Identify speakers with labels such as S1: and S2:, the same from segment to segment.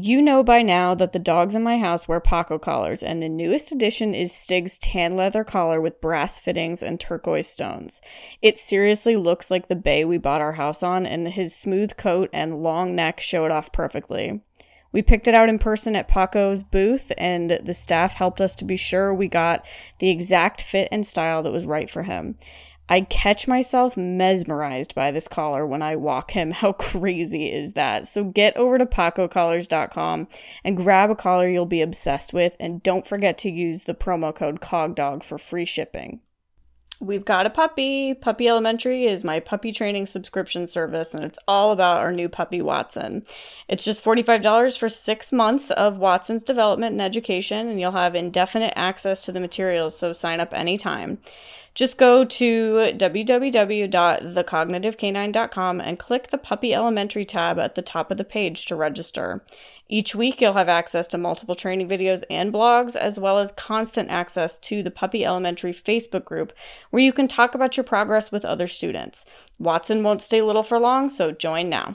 S1: You know by now that the dogs in my house wear Paco collars, and the newest addition is Stig's tan leather collar with brass fittings and turquoise stones. It seriously looks like the bay we bought our house on, and his smooth coat and long neck show it off perfectly. We picked it out in person at Paco's booth, and the staff helped us to be sure we got the exact fit and style that was right for him. I catch myself mesmerized by this collar when I walk him. How crazy is that? So get over to pacocollars.com and grab a collar you'll be obsessed with, and don't forget to use the promo code COGDOG for free shipping. We've got a puppy. Puppy Elementary is my puppy training subscription service, and it's all about our new puppy, Watson. It's just $45 for six months of Watson's development and education, and you'll have indefinite access to the materials, so sign up anytime. Just go to www.thecognitivecanine.com and click the Puppy Elementary tab at the top of the page to register. Each week, you'll have access to multiple training videos and blogs, as well as constant access to the Puppy Elementary Facebook group, where you can talk about your progress with other students. Watson won't stay little for long, so join now.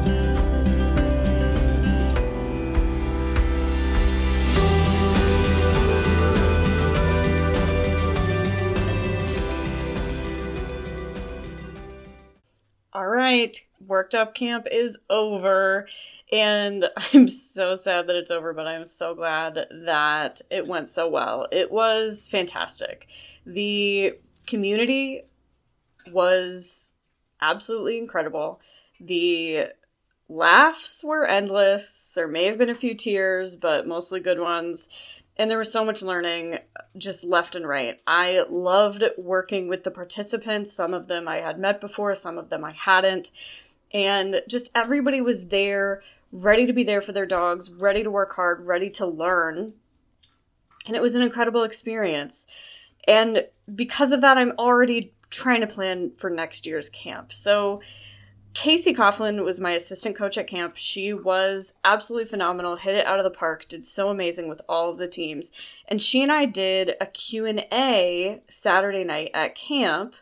S1: Worked up camp is over. And I'm so sad that it's over, but I'm so glad that it went so well. It was fantastic. The community was absolutely incredible. The laughs were endless. There may have been a few tears, but mostly good ones. And there was so much learning just left and right. I loved working with the participants. Some of them I had met before, some of them I hadn't. And just everybody was there, ready to be there for their dogs, ready to work hard, ready to learn. And it was an incredible experience. And because of that, I'm already trying to plan for next year's camp. So Casey Coughlin was my assistant coach at camp. She was absolutely phenomenal, hit it out of the park, did so amazing with all of the teams. And she and I did a Q&A Saturday night at camp.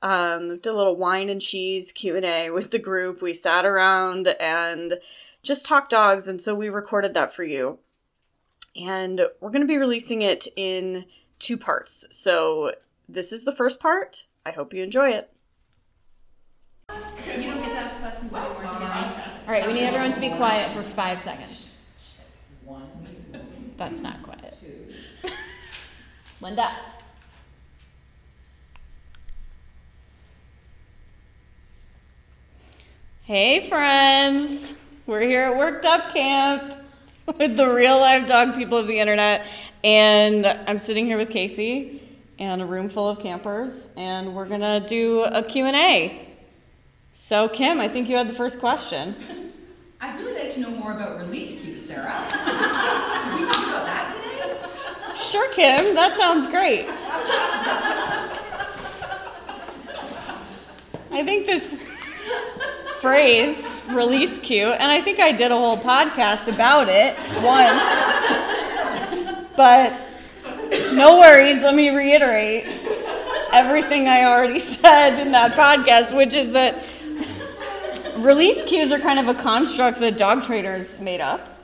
S1: Um, did a little wine and cheese Q&A with the group. We sat around and just talked dogs and so we recorded that for you. And we're going to be releasing it in two parts. So this is the first part. I hope you enjoy it.
S2: You don't get to ask questions anymore.
S3: All right, we need everyone to be quiet for five seconds. That's not quiet. Linda.
S1: Hey, friends! We're here at Worked Up Camp with the real live dog people of the internet. And I'm sitting here with Casey and a room full of campers, and we're gonna do a Q&A. So, Kim, I think you had the first question.
S2: I'd really like to know more about release cue, Sarah. Can we talk about that today?
S1: Sure, Kim, that sounds great. I think this phrase, release cue, and I think I did a whole podcast about it once. but no worries, let me reiterate everything I already said in that podcast, which is that release cues are kind of a construct that dog trainers made up.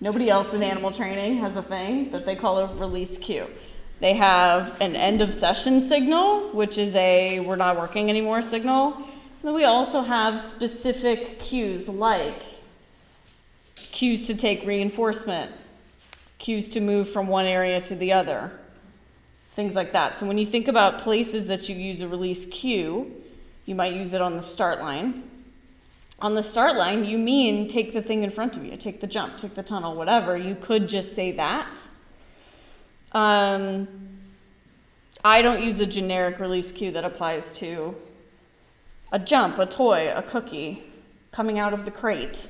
S1: Nobody else in animal training has a thing that they call a release cue. They have an end of session signal, which is a we're not working anymore signal. And then we also have specific cues like cues to take reinforcement, cues to move from one area to the other, things like that. So when you think about places that you use a release cue, you might use it on the start line. On the start line, you mean take the thing in front of you, take the jump, take the tunnel, whatever. You could just say that. Um, I don't use a generic release cue that applies to a jump, a toy, a cookie, coming out of the crate.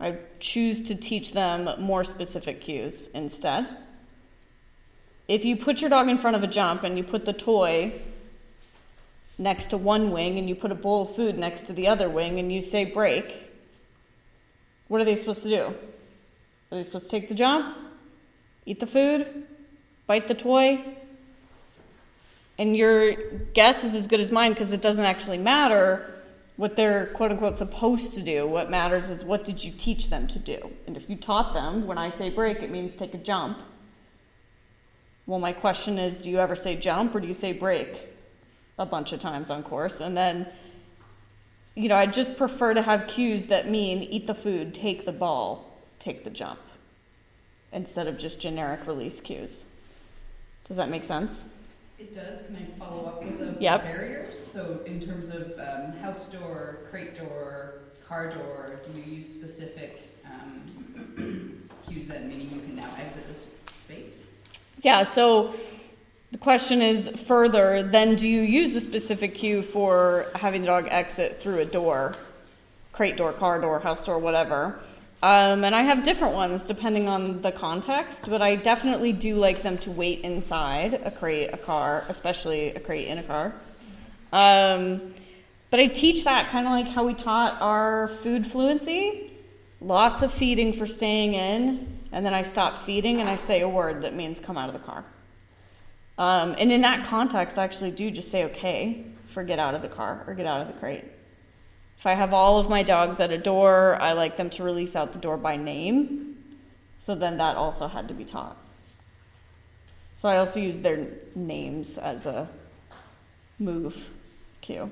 S1: I choose to teach them more specific cues instead. If you put your dog in front of a jump and you put the toy next to one wing and you put a bowl of food next to the other wing and you say break, what are they supposed to do? Are they supposed to take the jump, eat the food, bite the toy? And your guess is as good as mine because it doesn't actually matter what they're quote unquote supposed to do. What matters is what did you teach them to do? And if you taught them, when I say break, it means take a jump. Well, my question is do you ever say jump or do you say break a bunch of times on course? And then, you know, I just prefer to have cues that mean eat the food, take the ball, take the jump, instead of just generic release cues. Does that make sense?
S2: It does. Can I follow up with the
S1: Yep.
S2: barriers? So in terms of um, house door, crate door, car door, do you use specific um, cues that meaning you can now exit this space?
S1: Yeah, so the question is further, then do you use a specific cue for having the dog exit through a door? Crate door, car door, house door, whatever. Um, and I have different ones depending on the context, but I definitely do like them to wait inside a crate, a car, especially a crate in a car. Um, but I teach that kind of like how we taught our food fluency. Lots of feeding for staying in, and then I stop feeding and I say a word that means come out of the car. Um, and in that context, I actually do just say okay for get out of the car or get out of the crate. If I have all of my dogs at a door, I like them to release out the door by name. So then that also had to be taught. So I also use their names as a move cue.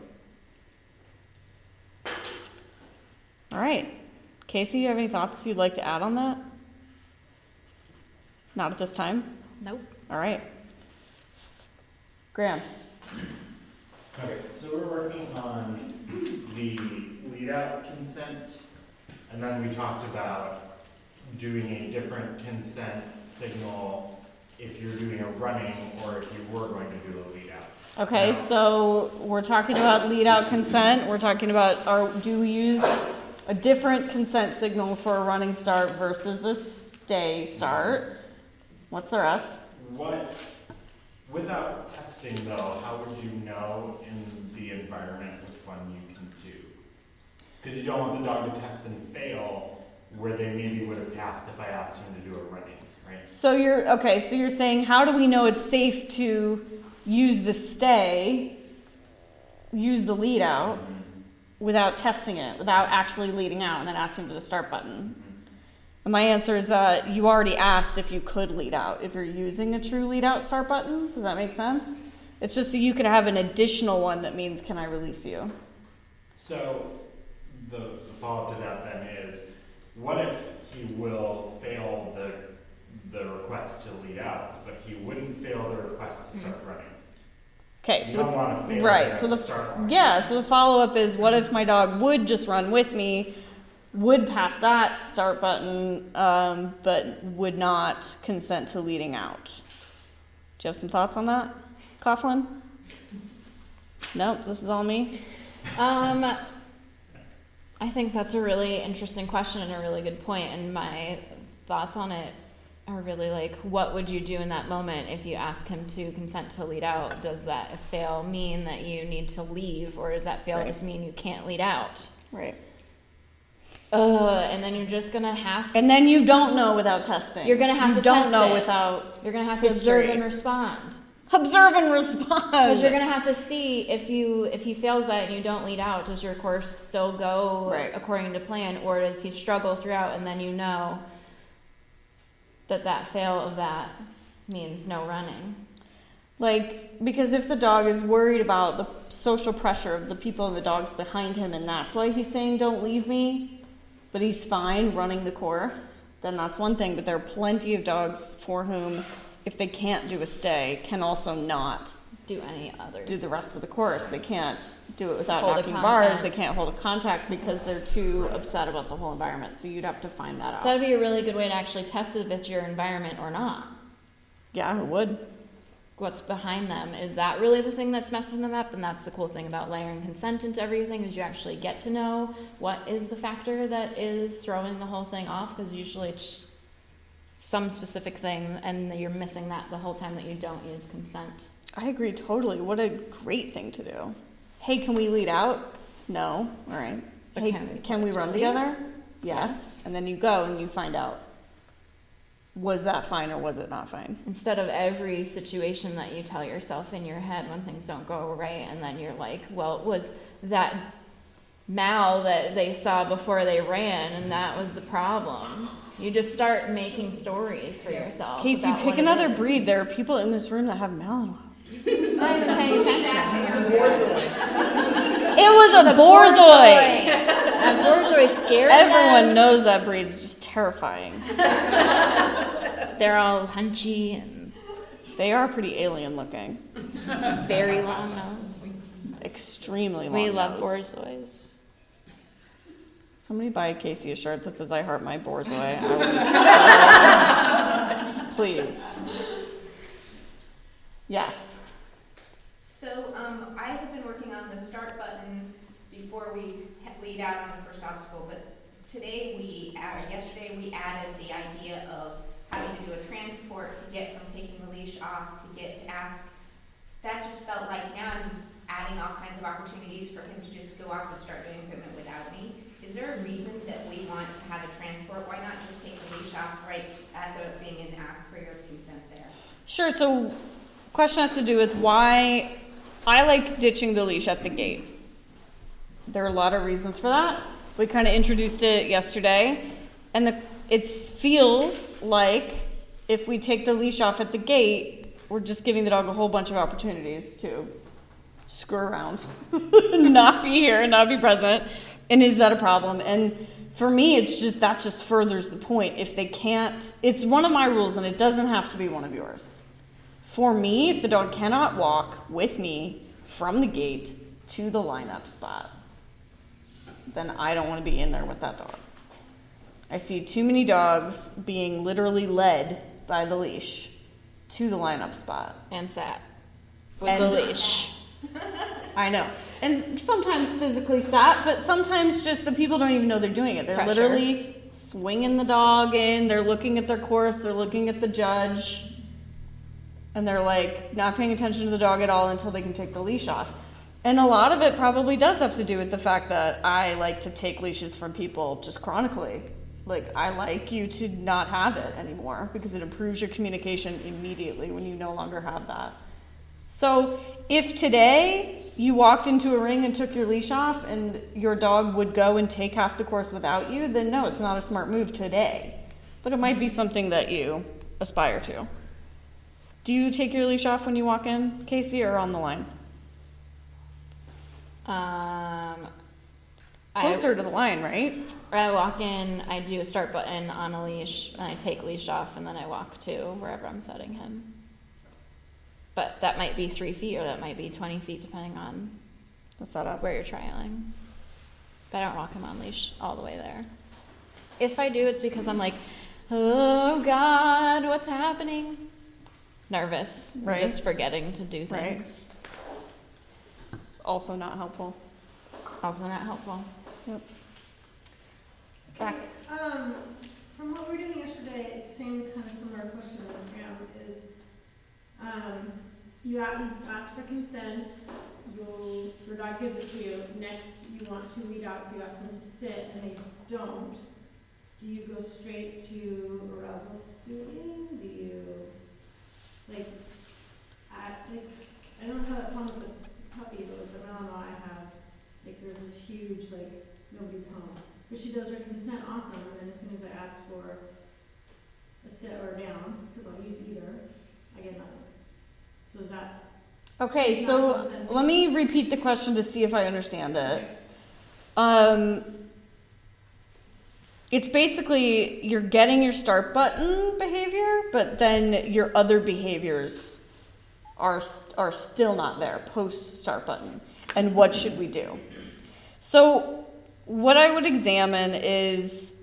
S1: All right. Casey, you have any thoughts you'd like to add on that? Not at this time?
S3: Nope.
S1: All right. Graham.
S4: Okay, so we're working on the lead out consent, and then we talked about doing a different consent signal if you're doing a running or if you were going to do a lead out.
S1: Okay, so we're talking about lead out consent. We're talking about are do we use a different consent signal for a running start versus a stay start? What's the rest?
S4: What, without testing though, how would you know in the environment which one you can do? Because you don't want the dog to test and fail where they maybe would have passed if I asked him to do a running, right?
S1: So you're okay, so you're saying how do we know it's safe to use the stay, use the lead out mm-hmm. without testing it, without actually leading out and then asking for the start button? Mm-hmm. And my answer is that you already asked if you could lead out, if you're using a true lead out start button. Does that make sense? It's just that you could have an additional one that means, can I release you?
S4: So, the, the follow-up to that then is, what if he will fail the, the request to lead out, but he wouldn't fail the request to start running?
S1: Okay, so the, right, so the
S4: start
S1: yeah, so the follow up is what if my dog would just run with me, would pass that start button, um, but would not consent to leading out? Do you have some thoughts on that, Coughlin? Nope, this is all me.
S3: Um, I think that's a really interesting question and a really good point, and my thoughts on it are really like, what would you do in that moment if you ask him to consent to lead out? Does that fail mean that you need to leave, or does that fail
S1: Right.
S3: just mean you can't lead out?
S1: Right.
S3: Uh, and then you're just gonna have to,
S1: And then you don't know without testing.
S3: You're gonna have
S1: you
S3: to
S1: don't know
S3: it.
S1: without
S3: you're gonna have to observe and respond.
S1: Observe and respond.
S3: Because you're gonna have to see if you if he fails that and you don't lead out, does your course still go
S1: Right.
S3: according to plan, or does he struggle throughout and then you know that that fail of that means no running?
S1: Like, because if the dog is worried about the social pressure of the people and the dogs behind him, and that's why he's saying, don't leave me, but he's fine running the course, then that's one thing. But there are plenty of dogs for whom, if they can't do a stay, can also not
S3: Do any other?
S1: do the rest of the course. They can't do it without
S3: Hold a
S1: knocking bars,
S3: contact.
S1: they can't hold a contact because they're too upset about the whole environment. So you'd have to find that out.
S3: so that'd be a really good way to actually test if it's your environment or not.
S1: yeah, it would.
S3: what's behind them. Is that really the thing that's messing them up? And that's the cool thing about layering consent into everything is you actually get to know what is the factor that is throwing the whole thing off because usually it's some specific thing and you're missing that the whole time that you don't use consent.
S1: I agree totally. What a great thing to do. Hey, can we lead out? No. All right.
S3: But
S1: hey,
S3: can we
S1: can we run together? Yes. And then you go and you find out was that fine or was it not fine?
S3: Instead of every situation that you tell yourself in your head when things don't go right, and then you're like, well, it was that Mal that they saw before they ran, and that was the problem. You just start making stories for yourself.
S1: Casey,
S3: about
S1: pick another
S3: is.
S1: breed. There are people in this room that have Malinois.
S3: Not attention.
S1: It was a Borzoi.
S3: A Borzoi scared
S1: Everyone
S3: them.
S1: knows that breed's just terrifying.
S3: They're all hunchy and
S1: They are pretty alien looking.
S3: very long nose.
S1: Extremely long. Nose.
S3: We love. Borzois.
S1: Somebody buy Casey a shirt that says "I heart my Borzoi." I would- Please. Yes.
S5: So, um, I have been working on the start button before we ha- lead out on the first obstacle, but today we, added yesterday, we added the idea of having to do a transport to get from taking the leash off to get to ask. That just felt like now I'm adding all kinds of opportunities for him to just go off and start doing equipment without me. Is there a reason that we want to have a transport? Why not just take the leash off right at the thing and ask for your consent there?
S1: Sure. So, question has to do with why I like ditching the leash at the gate. There are a lot of reasons for that. We kind of introduced it yesterday, and the, it feels like if we take the leash off at the gate, we're just giving the dog a whole bunch of opportunities to screw around, not be here, and not be present. And is that a problem? And for me, it's just that just furthers the point. If they can't, it's one of my rules, and it doesn't have to be one of yours. For me, if the dog cannot walk with me from the gate to the lineup spot, then I don't want to be in there with that dog. I see too many dogs being literally led by the leash to the lineup spot.
S3: And sat with
S1: And-
S3: the leash.
S1: I know. And sometimes physically sat, but sometimes just the people don't even know they're doing it. They're
S3: Pressure.
S1: literally swinging the dog in, they're looking at their course, they're looking at the judge, and they're like not paying attention to the dog at all until they can take the leash off. And a lot of it probably does have to do with the fact that I like to take leashes from people just chronically. Like, I like you to not have it anymore because it improves your communication immediately when you no longer have that. So, if today you walked into a ring and took your leash off and your dog would go and take half the course without you, then no, it's not a smart move today. But it might be something that you aspire to. Do you take your leash off when you walk in, Casey, or on the line?
S3: Um, I,
S1: Closer to the line, right?
S3: I walk in, I do a start button on a leash, and I take leash off, and then I walk to wherever I'm setting him. But that might be three feet, or that might be 20 feet, depending on
S1: The setup.
S3: where you're trialing. But I don't walk him on leash all the way there. If I do, it's because I'm like, oh God, what's happening? Nervous,
S1: Right.
S3: just forgetting to do
S1: Right.
S3: things.
S1: Also not helpful.
S3: Also not helpful. Yep.
S1: Back.
S6: Um, from what we were doing yesterday, same kind of similar question as Graham is, um, you ask for consent, you, your dog gives it to you, next you want to lead out, so you ask them to sit, and they don't. Do you go straight to arousal soothing? Do you, like, I, like, I don't have that problem with the puppy, but with the Malinois I have, like, there's this huge, like, nobody's home. But she does her consent awesome, and then as soon as I ask for a sit or down, because I'll use either, I get nothing. So is that,
S1: Okay, so let me repeat the question to see if I understand it. Um, it's basically you're getting your start button behavior, but then your other behaviors are are still not there post start button. And what should we do? So, what I would examine is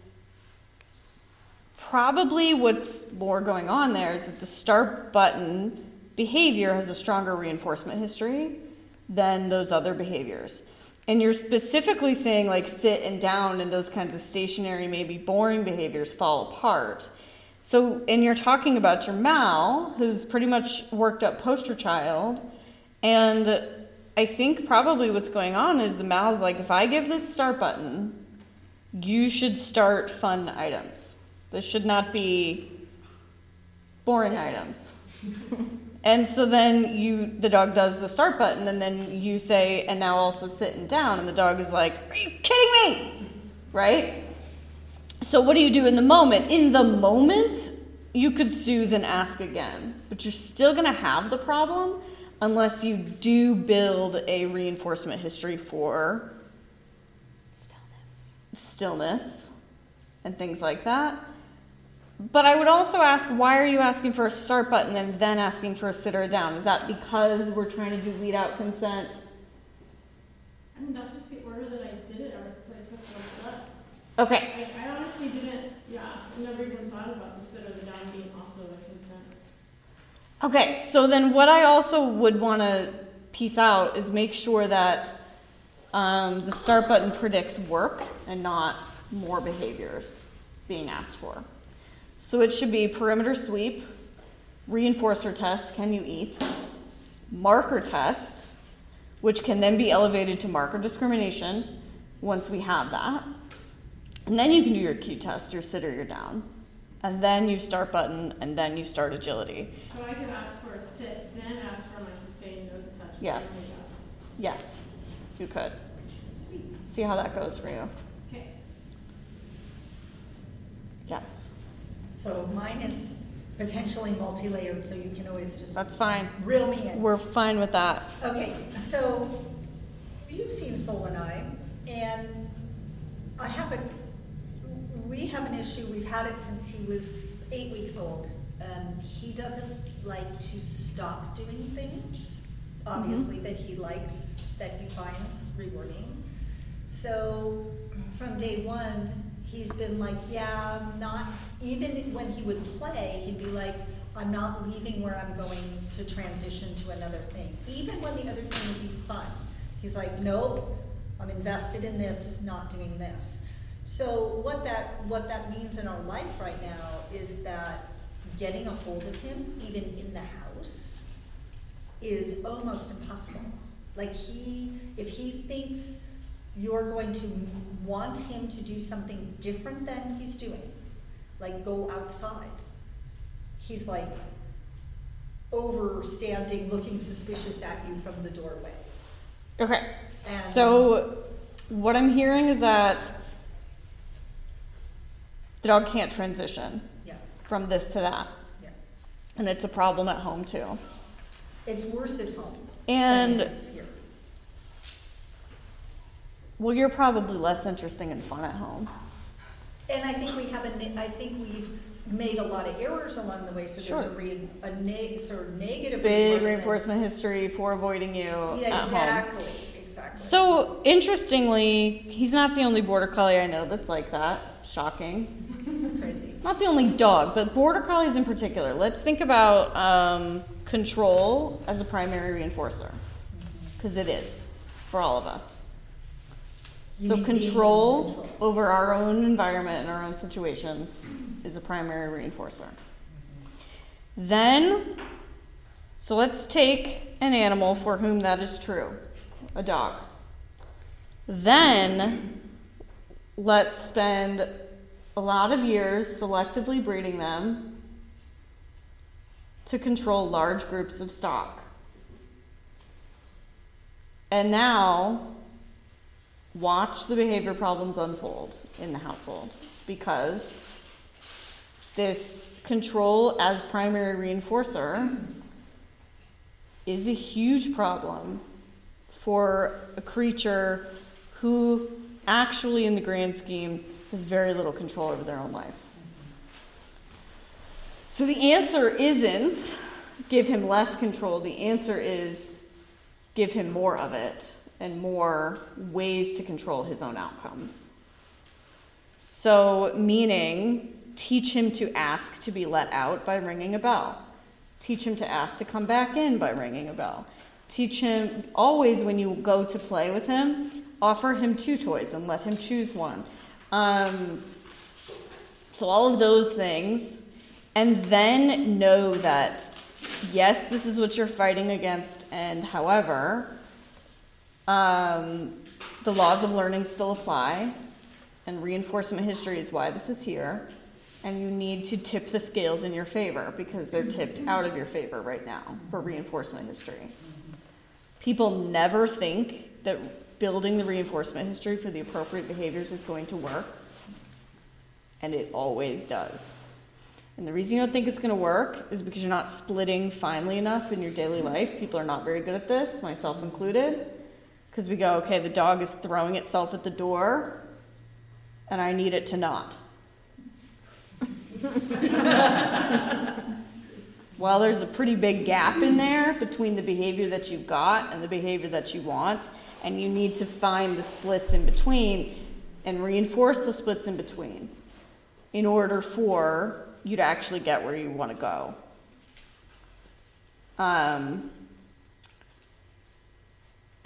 S1: probably what's more going on there is that the start button behavior has a stronger reinforcement history than those other behaviors. And you're specifically saying like sit and down and those kinds of stationary, maybe boring behaviors fall apart. So, and you're talking about your Mal, who's pretty much worked up poster child. And I think probably what's going on is the Mal's like, if I give this start button, you should start fun items. This should not be boring items. and so then you the dog does the start button and then you say and now also sitting down and the dog is like, "Are you kidding me?" Right? So what do you do in the moment? In the moment, you could soothe and ask again, but you're still going to have the problem unless you do build a reinforcement history for
S3: Stillness.
S1: stillness and things like that. But I would also ask, why are you asking for a start button and then asking for a sit or a down? Is that because we're trying to do lead out consent?
S6: I mean, that's just the order that I did it since I took the left.
S1: Okay,
S6: I, I honestly didn't, yeah, I never even thought about the sit or the down being also a consent.
S1: okay, so then what I also would want to piece out is make sure that um, the start button predicts work and not more behaviors being asked for. So it should be perimeter sweep, reinforcer test, can you eat, marker test, which can then be elevated to marker discrimination once we have that. And then you can do your cue test, your sit or your down. And then you start button, and then you start agility.
S6: So I could ask for a sit, then ask for my sustained nose touch.
S1: Yes. Yes, you could.
S6: Sweet,
S1: See how that goes for you.
S6: okay.
S1: Yes,
S7: So mine is potentially multi-layered, so you can always just
S1: that's fine.
S7: reel me in.
S1: We're fine with that.
S7: Okay, so you've seen Sol and I, and I have a, we have an issue, we've had it since he was eight weeks old. Um, he doesn't like to stop doing things, obviously, that he likes, that he finds rewarding. So from day one, he's been like, yeah, I'm not, even when he would play, he'd be like, I'm not leaving where I'm going to transition to another thing. Even when the other thing would be fun. He's like, nope, I'm invested in this, not doing this. So what that what that means in our life right now is that getting a hold of him, even in the house, is almost impossible. Like he, if he thinks you're going to want him to do something different than he's doing, like go outside, he's like overstanding, looking suspicious at you from the doorway.
S1: Okay,
S7: And
S1: so what I'm hearing is that the dog can't transition
S7: yeah,
S1: from this to that.
S7: yeah,
S1: And it's a problem at home too.
S7: it's worse at home
S1: And
S7: than it is here.
S1: Well, you're probably less interesting and fun at home.
S7: And I think we have a, I think we've made a lot of errors along the way, so there's a re, a neg, sort of negative
S1: Big
S7: reinforcement.
S1: reinforcement history for avoiding you
S7: Yeah,
S1: at home.
S7: exactly, exactly.
S1: So interestingly, he's not the only border collie I know that's like that. Shocking.
S7: It's crazy.
S1: Not the only dog, but border collies in particular. Let's think about um, control as a primary reinforcer, because it is for all of us.
S7: You
S1: so
S7: need being in
S1: control,
S7: control.
S1: over our own environment and our own situations is a primary reinforcer. Then, so let's take an animal for whom that is true, a dog. Then, let's spend a lot of years selectively breeding them to control large groups of stock. And now, watch the behavior problems unfold in the household because this control as primary reinforcer is a huge problem for a creature who actually in the grand scheme has very little control over their own life. So the answer isn't give him less control. The answer is give him more of it and more ways to control his own outcomes. So, meaning teach him to ask to be let out by ringing a bell. Teach him to ask to come back in by ringing a bell. Teach him always when you go to play with him, offer him two toys and let him choose one. Um, so, all of those things. And then know that, yes, this is what you're fighting against, and however, um, the laws of learning still apply, and reinforcement history is why this is here. And you need to tip the scales in your favor because they're tipped out of your favor right now for reinforcement history. People never think that building the reinforcement history for the appropriate behaviors is going to work, and it always does. And the reason you don't think it's going to work is because you're not splitting finely enough in your daily life. People are not very good at this, myself included. Because we go, okay, the dog is throwing itself at the door, and I need it to not. well, there's a pretty big gap in there between the behavior that you've got and the behavior that you want, and you need to find the splits in between and reinforce the splits in between in order for you to actually get where you want to go. Um,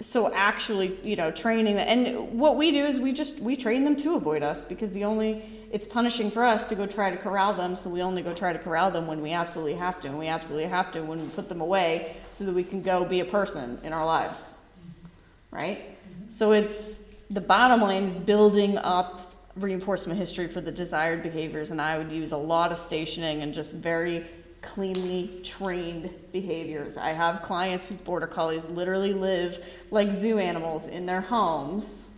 S1: so actually, you know, training and what we do is we just we train them to avoid us because the only it's punishing for us to go try to corral them, so we only go try to corral them when we absolutely have to, and we absolutely have to when we put them away so that we can go be a person in our lives, right? So it's the bottom line is building up reinforcement history for the desired behaviors, and I would use a lot of stationing and just very cleanly trained behaviors. I have clients whose border collies literally live like zoo animals in their homes,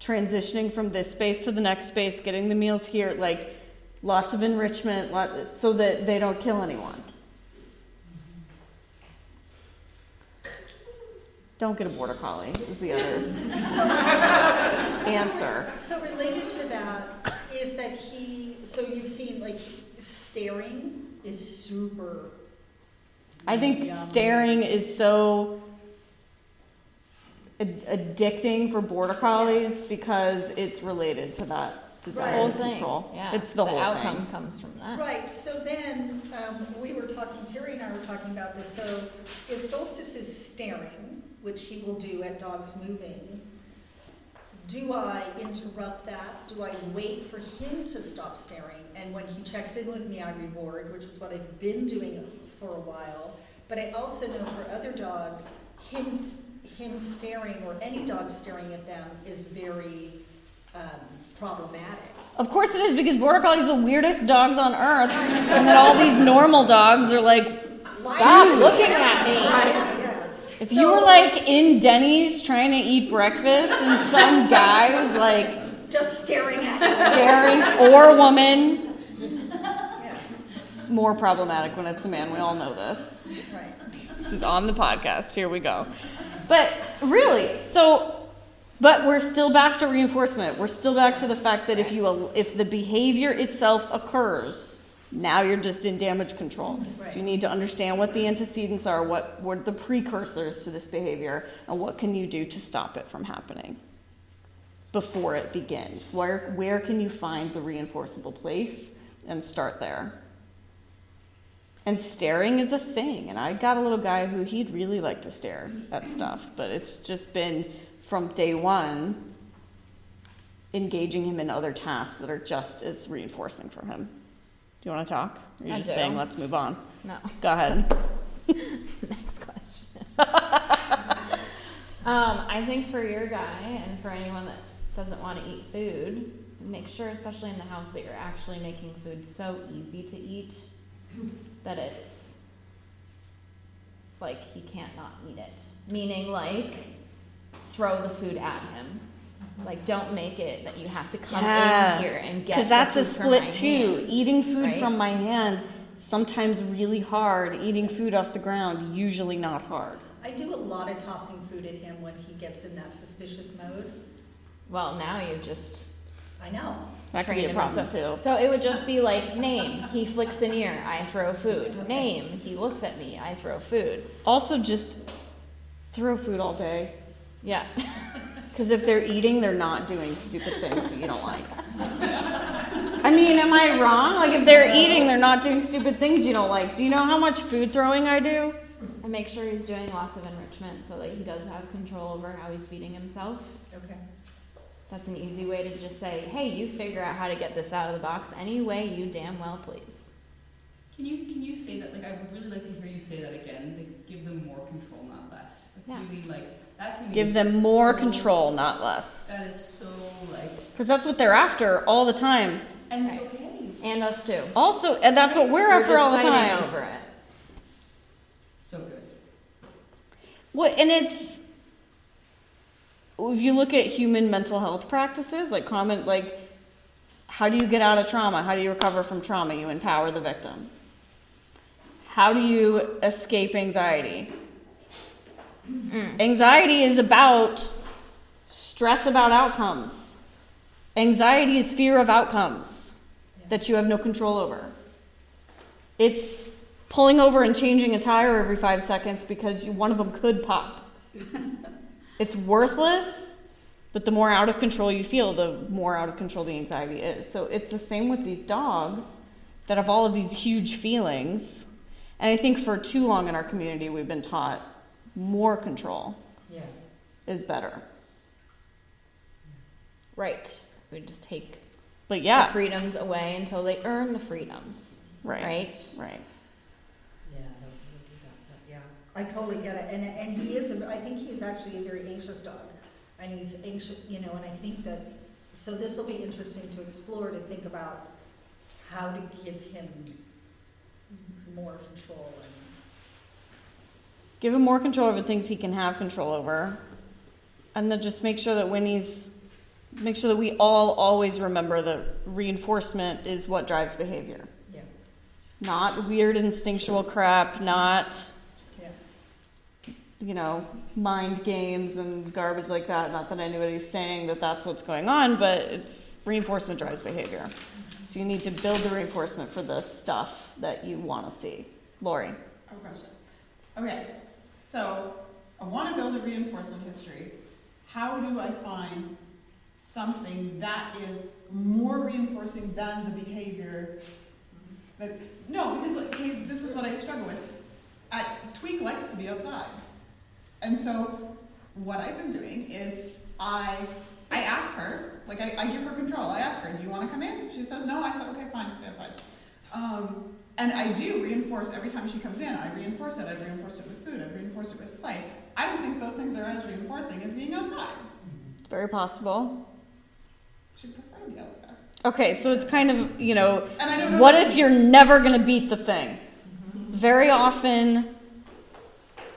S1: transitioning from this space to the next space, getting the meals here, like lots of enrichment, lot, so that they don't kill anyone. Don't get a border collie is the other answer.
S7: So related to that is that he, so you've seen like staring is super.
S1: I think
S7: yum.
S1: staring is so ad- addicting for border collies because it's related to that
S3: The
S1: desire
S3: whole
S1: to
S3: thing.
S1: control.
S3: Yeah.
S1: It's the, whole
S3: outcome
S1: thing.
S3: comes from that.
S7: Right, so then, um, we were talking, Terry and I were talking about this, so if Solstice is staring, which he will do at dogs moving, do I interrupt that? Do I wait for him to stop staring? And when he checks in with me, I reward, which is what I've been doing for a while. But I also know for other dogs, him, him staring or any dog staring at them is very, um, problematic.
S1: Of course it is because border collies are the weirdest dogs on earth, and then all these normal dogs are like,
S3: Stop looking at me.
S1: If you were like in Denny's trying to eat breakfast and some guy was like
S7: Just staring at
S1: staring or woman,
S7: Yeah,
S1: it's more problematic when it's a man. We all know this.
S7: right.
S1: This is on the podcast. Here we go. But really, so but we're still back to reinforcement. We're still back to the fact that if you if the behavior itself occurs, now you're just in damage control. So you need to understand what the antecedents are, what are the precursors to this behavior, and what can you do to stop it from happening before it begins. Where where can you find the reinforceable place and start there? And staring is a thing. And I got a little guy who he'd really like to stare at stuff, but it's just been from day one engaging him in other tasks that are just as reinforcing for him. Do you want to talk? Or are you
S3: I
S1: just
S3: do.
S1: saying, let's move on?
S3: No.
S1: Go ahead.
S3: Next question. um, I think for your guy and for anyone that doesn't want to eat food, make sure, especially in the house, that you're actually making food so easy to eat that it's like he can't not eat it. Meaning, like, throw the food at him. Like, don't make it that you have to come
S1: Yeah.
S3: in here and get
S1: Because that's a
S3: food from
S1: split too.
S3: hand.
S1: Eating food
S3: right?
S1: from my hand, sometimes really hard. Eating food off the ground, usually not hard.
S7: I do a lot of tossing food at him when he gets in that suspicious mode.
S3: Well, now you just
S7: I know.
S1: That could be a
S3: him.
S1: problem
S3: so,
S1: too.
S3: So it would just be like name. He flicks an ear. I throw food. Name. He looks at me. I throw food.
S1: Also, just throw food all day.
S3: Yeah.
S1: Because if they're eating, they're not doing stupid things that you don't like. I mean, am I wrong? Like, if they're eating, they're not doing stupid things you don't like. Do you know how much food throwing I do?
S3: And make sure he's doing lots of enrichment so that he does have control over how he's feeding himself.
S7: Okay.
S3: That's an easy way to just say, hey, you figure out how to get this out of the box any way you damn well please.
S2: Can you can you say that? Like, I would really like to hear you say that again. Like, give them more control, not less. Like,
S3: Yeah.
S2: really, like that to me.
S1: Give
S2: is
S1: them more
S2: so-
S1: control, not less.
S2: That is so like,
S1: Because that's what they're after all the time.
S2: and it's okay.
S3: And us too.
S1: Also, and that's what we're after all the
S3: fighting
S1: time.
S3: over it.
S2: So good.
S1: Well, and it's if you look at human mental health practices, like common, like how do you get out of trauma? How do you recover from trauma? You empower the victim. How do you escape anxiety? Anxiety is about stress about outcomes. Anxiety is fear of outcomes that you have no control over. It's pulling over and changing a tire every five seconds because one of them could pop. it's worthless, but the more out of control you feel, the more out of control the anxiety is. So it's the same with these dogs that have all of these huge feelings. And I think for too long in our community, we've been taught more control
S7: Yeah.
S1: is better.
S3: Right. We just take
S1: But
S3: the
S1: yeah,
S3: freedoms away until they earn the freedoms.
S1: right,
S3: Right?
S1: right.
S7: Yeah, no, we do that, but yeah. I totally get it, and, and he is, a- I think he is actually a very anxious dog. And he's anxious, you know, and I think that, so this will be interesting to explore, to think about how to give him more control and,
S1: Give him more control over things he can have control over. And then just make sure that when he's, make sure that we all always remember that reinforcement is what drives behavior.
S7: yeah,
S1: Not weird instinctual crap, not,
S7: yeah.
S1: you know, mind games and garbage like that. Not that anybody's saying that that's what's going on, but it's reinforcement drives behavior. Mm-hmm. So you need to build the reinforcement for the stuff that you want to see. Lori.
S8: I have a question. Okay, so I want to build a reinforcement history. How do I find something that is more reinforcing than the behavior that, no, because this is what I struggle with. I, Tweak likes to be outside. And so what I've been doing is I, I ask her, like I, I give her control. I ask her, do you want to come in? She says no. I said, okay, fine, stay outside. Um, and I do reinforce every time she comes in. I reinforce it. I reinforce it with food. I reinforce it with play. I don't think those things are as reinforcing as being outside.
S1: Very possible.
S8: She prefer to be out there.
S1: Okay, so it's kind of, you know,
S8: And I don't know.
S1: what if you're never going to beat the thing? Very often,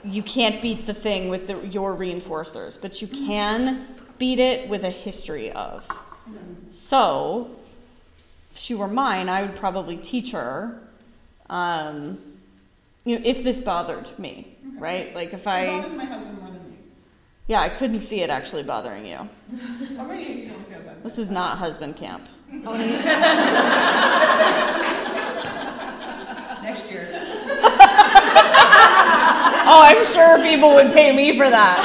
S1: you can't beat the thing with the, your reinforcers, but you can beat it with a history of. So, if she were mine, I would probably teach her, um, you know, if this bothered me,
S8: Okay.
S1: right? Like if
S8: It
S1: I,
S8: bothers my husband more than me.
S1: yeah, I couldn't see it actually bothering you.
S8: Or maybe you can.
S1: This is not husband camp.
S2: Next year.
S1: Oh, I'm sure people would pay me for that.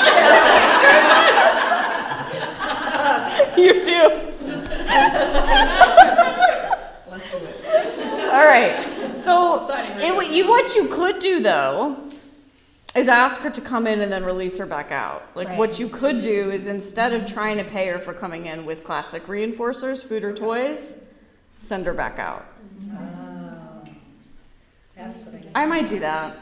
S1: you too.
S2: Let's do it.
S1: All right. So,
S2: Signing
S1: it, what you what you could do though is ask her to come in and then release her back out. Like what you could do is instead of trying to pay her for coming in with classic reinforcers, food or toys, send her back out.
S7: Oh, That's what I get.
S1: I might do that.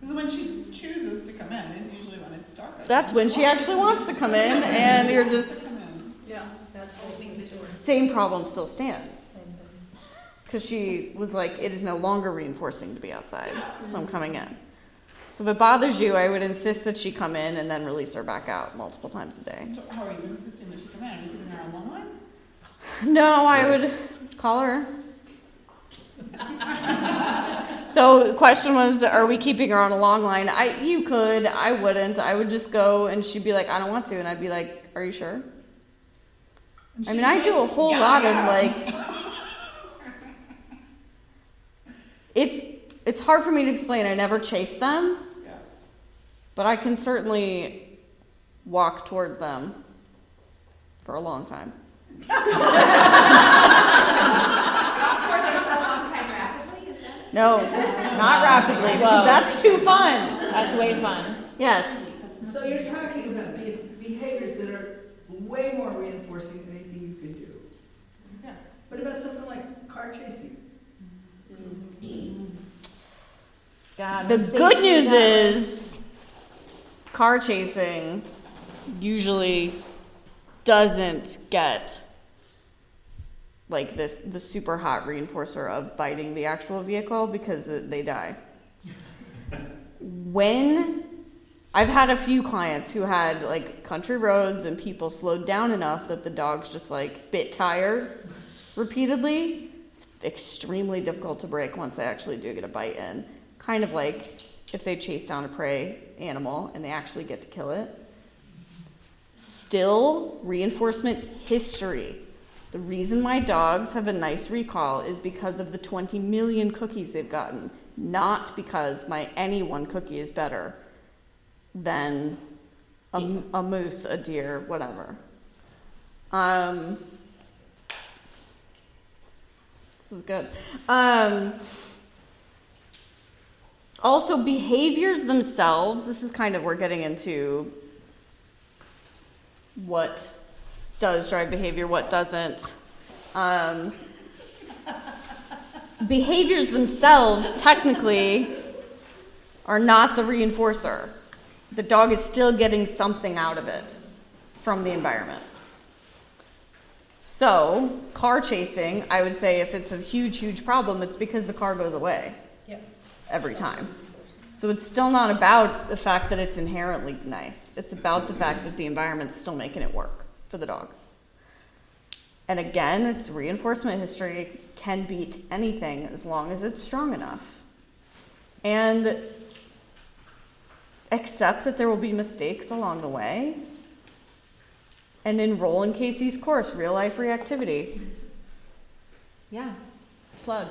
S8: Because when she chooses to come in is usually when it's darkest.
S1: That's when she actually wants to come in, and you're just
S8: Come in.
S7: Yeah, that's what it seems to her.
S1: same problem still stands. Because she was like, it is no longer reinforcing to be outside, so I'm coming in. So if it bothers you, I would insist that she come in and then release her back out multiple times a day.
S8: So how are you insisting that she come in? Are you keeping her on a long line?
S1: No, I would call her. so the question was, are we keeping her on a long line? I, you could, I wouldn't. I would just go, and she'd be like, I don't want to, and I'd be like, Are you sure?
S8: And
S1: I mean, I do a whole
S8: Yeah,
S1: lot
S8: yeah.
S1: of like. It's it's hard for me to explain. I never chase them,
S8: Yeah.
S1: but I can certainly walk towards them for a long time. No, not rapidly, because that's too fun.
S3: That's way fun.
S1: Yes.
S9: So you're talking about behaviors that are way more reinforcing than anything you can do.
S8: Yes.
S9: What about something like car chasing?
S3: God.
S1: The good news is car chasing usually doesn't get like this the super hot reinforcer of biting the actual vehicle because they die. when I've had a few clients who had like country roads and people slowed down enough that the dogs just like bit tires repeatedly. It's extremely difficult to break once they actually do get a bite in. Kind of like if they chase down a prey animal and they actually get to kill it. Still, reinforcement history. The reason why dogs have a nice recall is because of the 20 million cookies they've gotten, not because my any one cookie is better than a, a moose, a deer, whatever. Um, this is good. Um, also, behaviors themselves, this is kind of, we're getting into what does drive behavior, what doesn't. Um, behaviors themselves, technically, are not the reinforcer. The dog is still getting something out of it from the environment. So, car chasing, I would say if it's a huge, huge problem, it's because the car goes away. Every time. So it's still not about the fact that it's inherently nice. It's about the fact that the environment's still making it work for the dog. And again, it's reinforcement history can beat anything as long as it's strong enough. And accept that there will be mistakes along the way. And enroll in Casey's course, Real Life Reactivity.
S3: Yeah. Plug.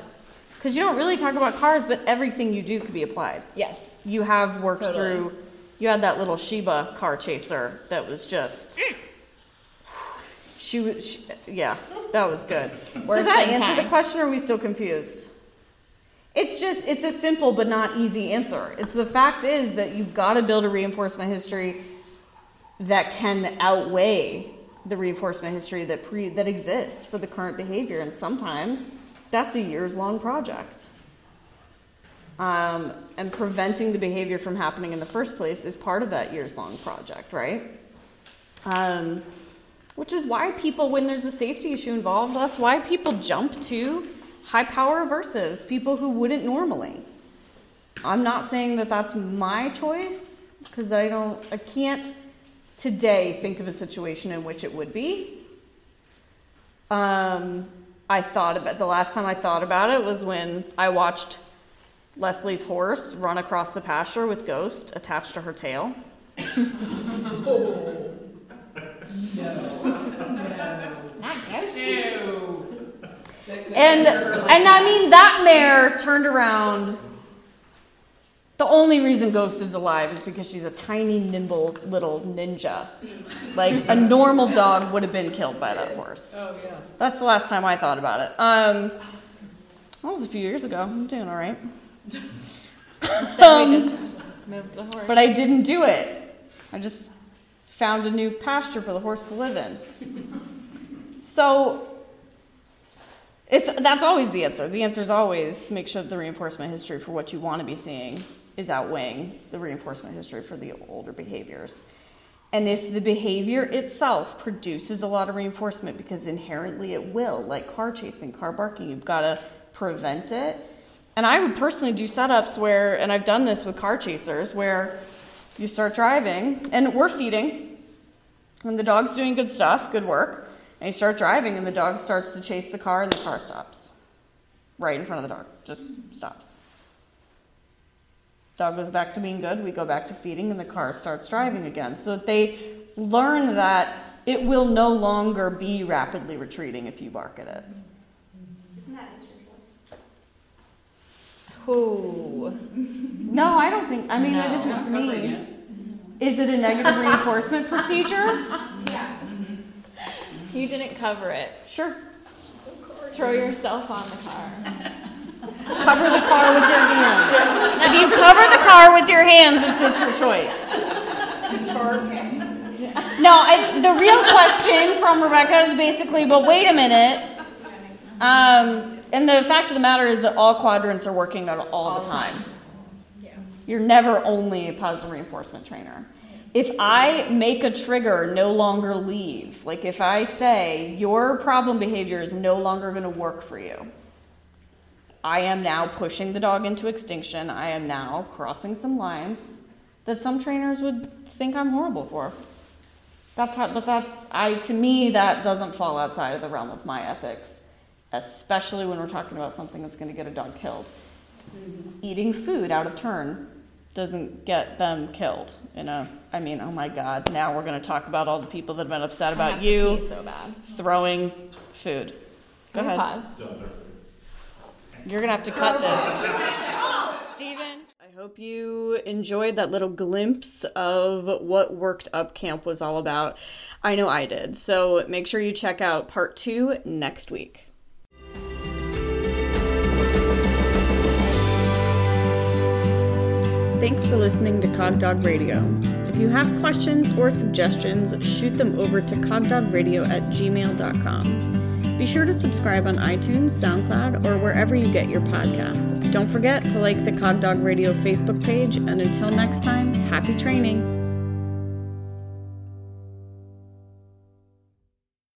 S1: Because you don't really talk about cars, but everything you do could be applied.
S3: Yes.
S1: You have worked
S3: Totally.
S1: through, you had that little Sheba car chaser that was just. Mm. She was, she, yeah, that was good.
S3: Worse
S1: Does that answer
S3: Kai.
S1: the question, or are we still confused? It's just, it's a simple but not easy answer. It's the fact is that you've got to build a reinforcement history that can outweigh the reinforcement history that pre that exists for the current behavior, and sometimes that's a years long project. Um, and preventing the behavior from happening in the first place is part of that years long project, right? Um, which is why people, when there's a safety issue involved, that's why people jump to high power aversives, people who wouldn't normally. I'm not saying that that's my choice, because I don't, I can't today think of a situation in which it would be. Um, I thought about the last time I thought about it was when I watched Leslie's horse run across the pasture with Ghost attached to her tail.
S3: No, no, Not ghost.
S1: And and I mean that mare turned around. The only reason Ghost is alive is because she's a tiny, nimble little ninja. Like a normal dog would have been killed by that horse.
S9: Oh, yeah.
S1: That's the last time I thought about it. Um, that was a few years ago. I'm doing all right.
S3: Instead,
S1: Um,
S3: we just moved the horse.
S1: But I didn't do it. I just found a new pasture for the horse to live in. So it's that's always the answer. The answer is always make sure that the reinforcement history for what you want to be seeing is outweighing the reinforcement history for the older behaviors. And if the behavior itself produces a lot of reinforcement, because inherently it will, like car chasing, car barking, you've got to prevent it. And I would personally do setups where, and I've done this with car chasers, where you start driving and we're feeding, and the dog's doing good stuff, good work, and you start driving and the dog starts to chase the car and the car stops. Right in front of the dog, just stops. Dog goes back to being good, we go back to feeding, and the car starts driving again. So that they learn that it will no longer be rapidly retreating if you bark at it.
S5: Isn't that extra choice?
S3: Ooh.
S1: No, I don't think, I mean, it
S3: No.
S1: isn't to me. Is it a negative reinforcement procedure?
S5: Yeah.
S3: You didn't cover it.
S1: Sure.
S3: Throw yourself on the car.
S1: Cover the car with your hands. If you cover the car with your hands, it's, it's your choice. No, I, the real question from Rebecca is basically, but wait a minute. Um, and the fact of the matter is that all quadrants are working at all the time.
S7: Yeah.
S1: You're never only a positive reinforcement trainer. If I make a trigger no longer leave, like if I say your problem behavior is no longer going to work for you, I am now pushing the dog into extinction. I am now crossing some lines that some trainers would think I'm horrible for. That's how, but that's, I, to me, that doesn't fall outside of the realm of my ethics, especially when we're talking about something that's going to get a dog killed. Eating food out of turn doesn't get them killed. In a, I mean, oh my God, now we're going to talk about all the people that have been upset about you
S3: so bad.
S1: throwing food. Go
S3: Can
S1: ahead.
S3: pause?
S4: Still there.
S1: You're gonna have to cut this. Steven. I hope you enjoyed that little glimpse of what Worked Up Camp was all about. I know I did. So make sure you check out part two next week. Thanks for listening to Cogdog Radio. If you have questions or suggestions, shoot them over to cogdogradio at gmail.com. Be sure to subscribe on iTunes, SoundCloud, or wherever you get your podcasts. Don't forget to like the Cogdog Radio Facebook page, and until next time, happy training!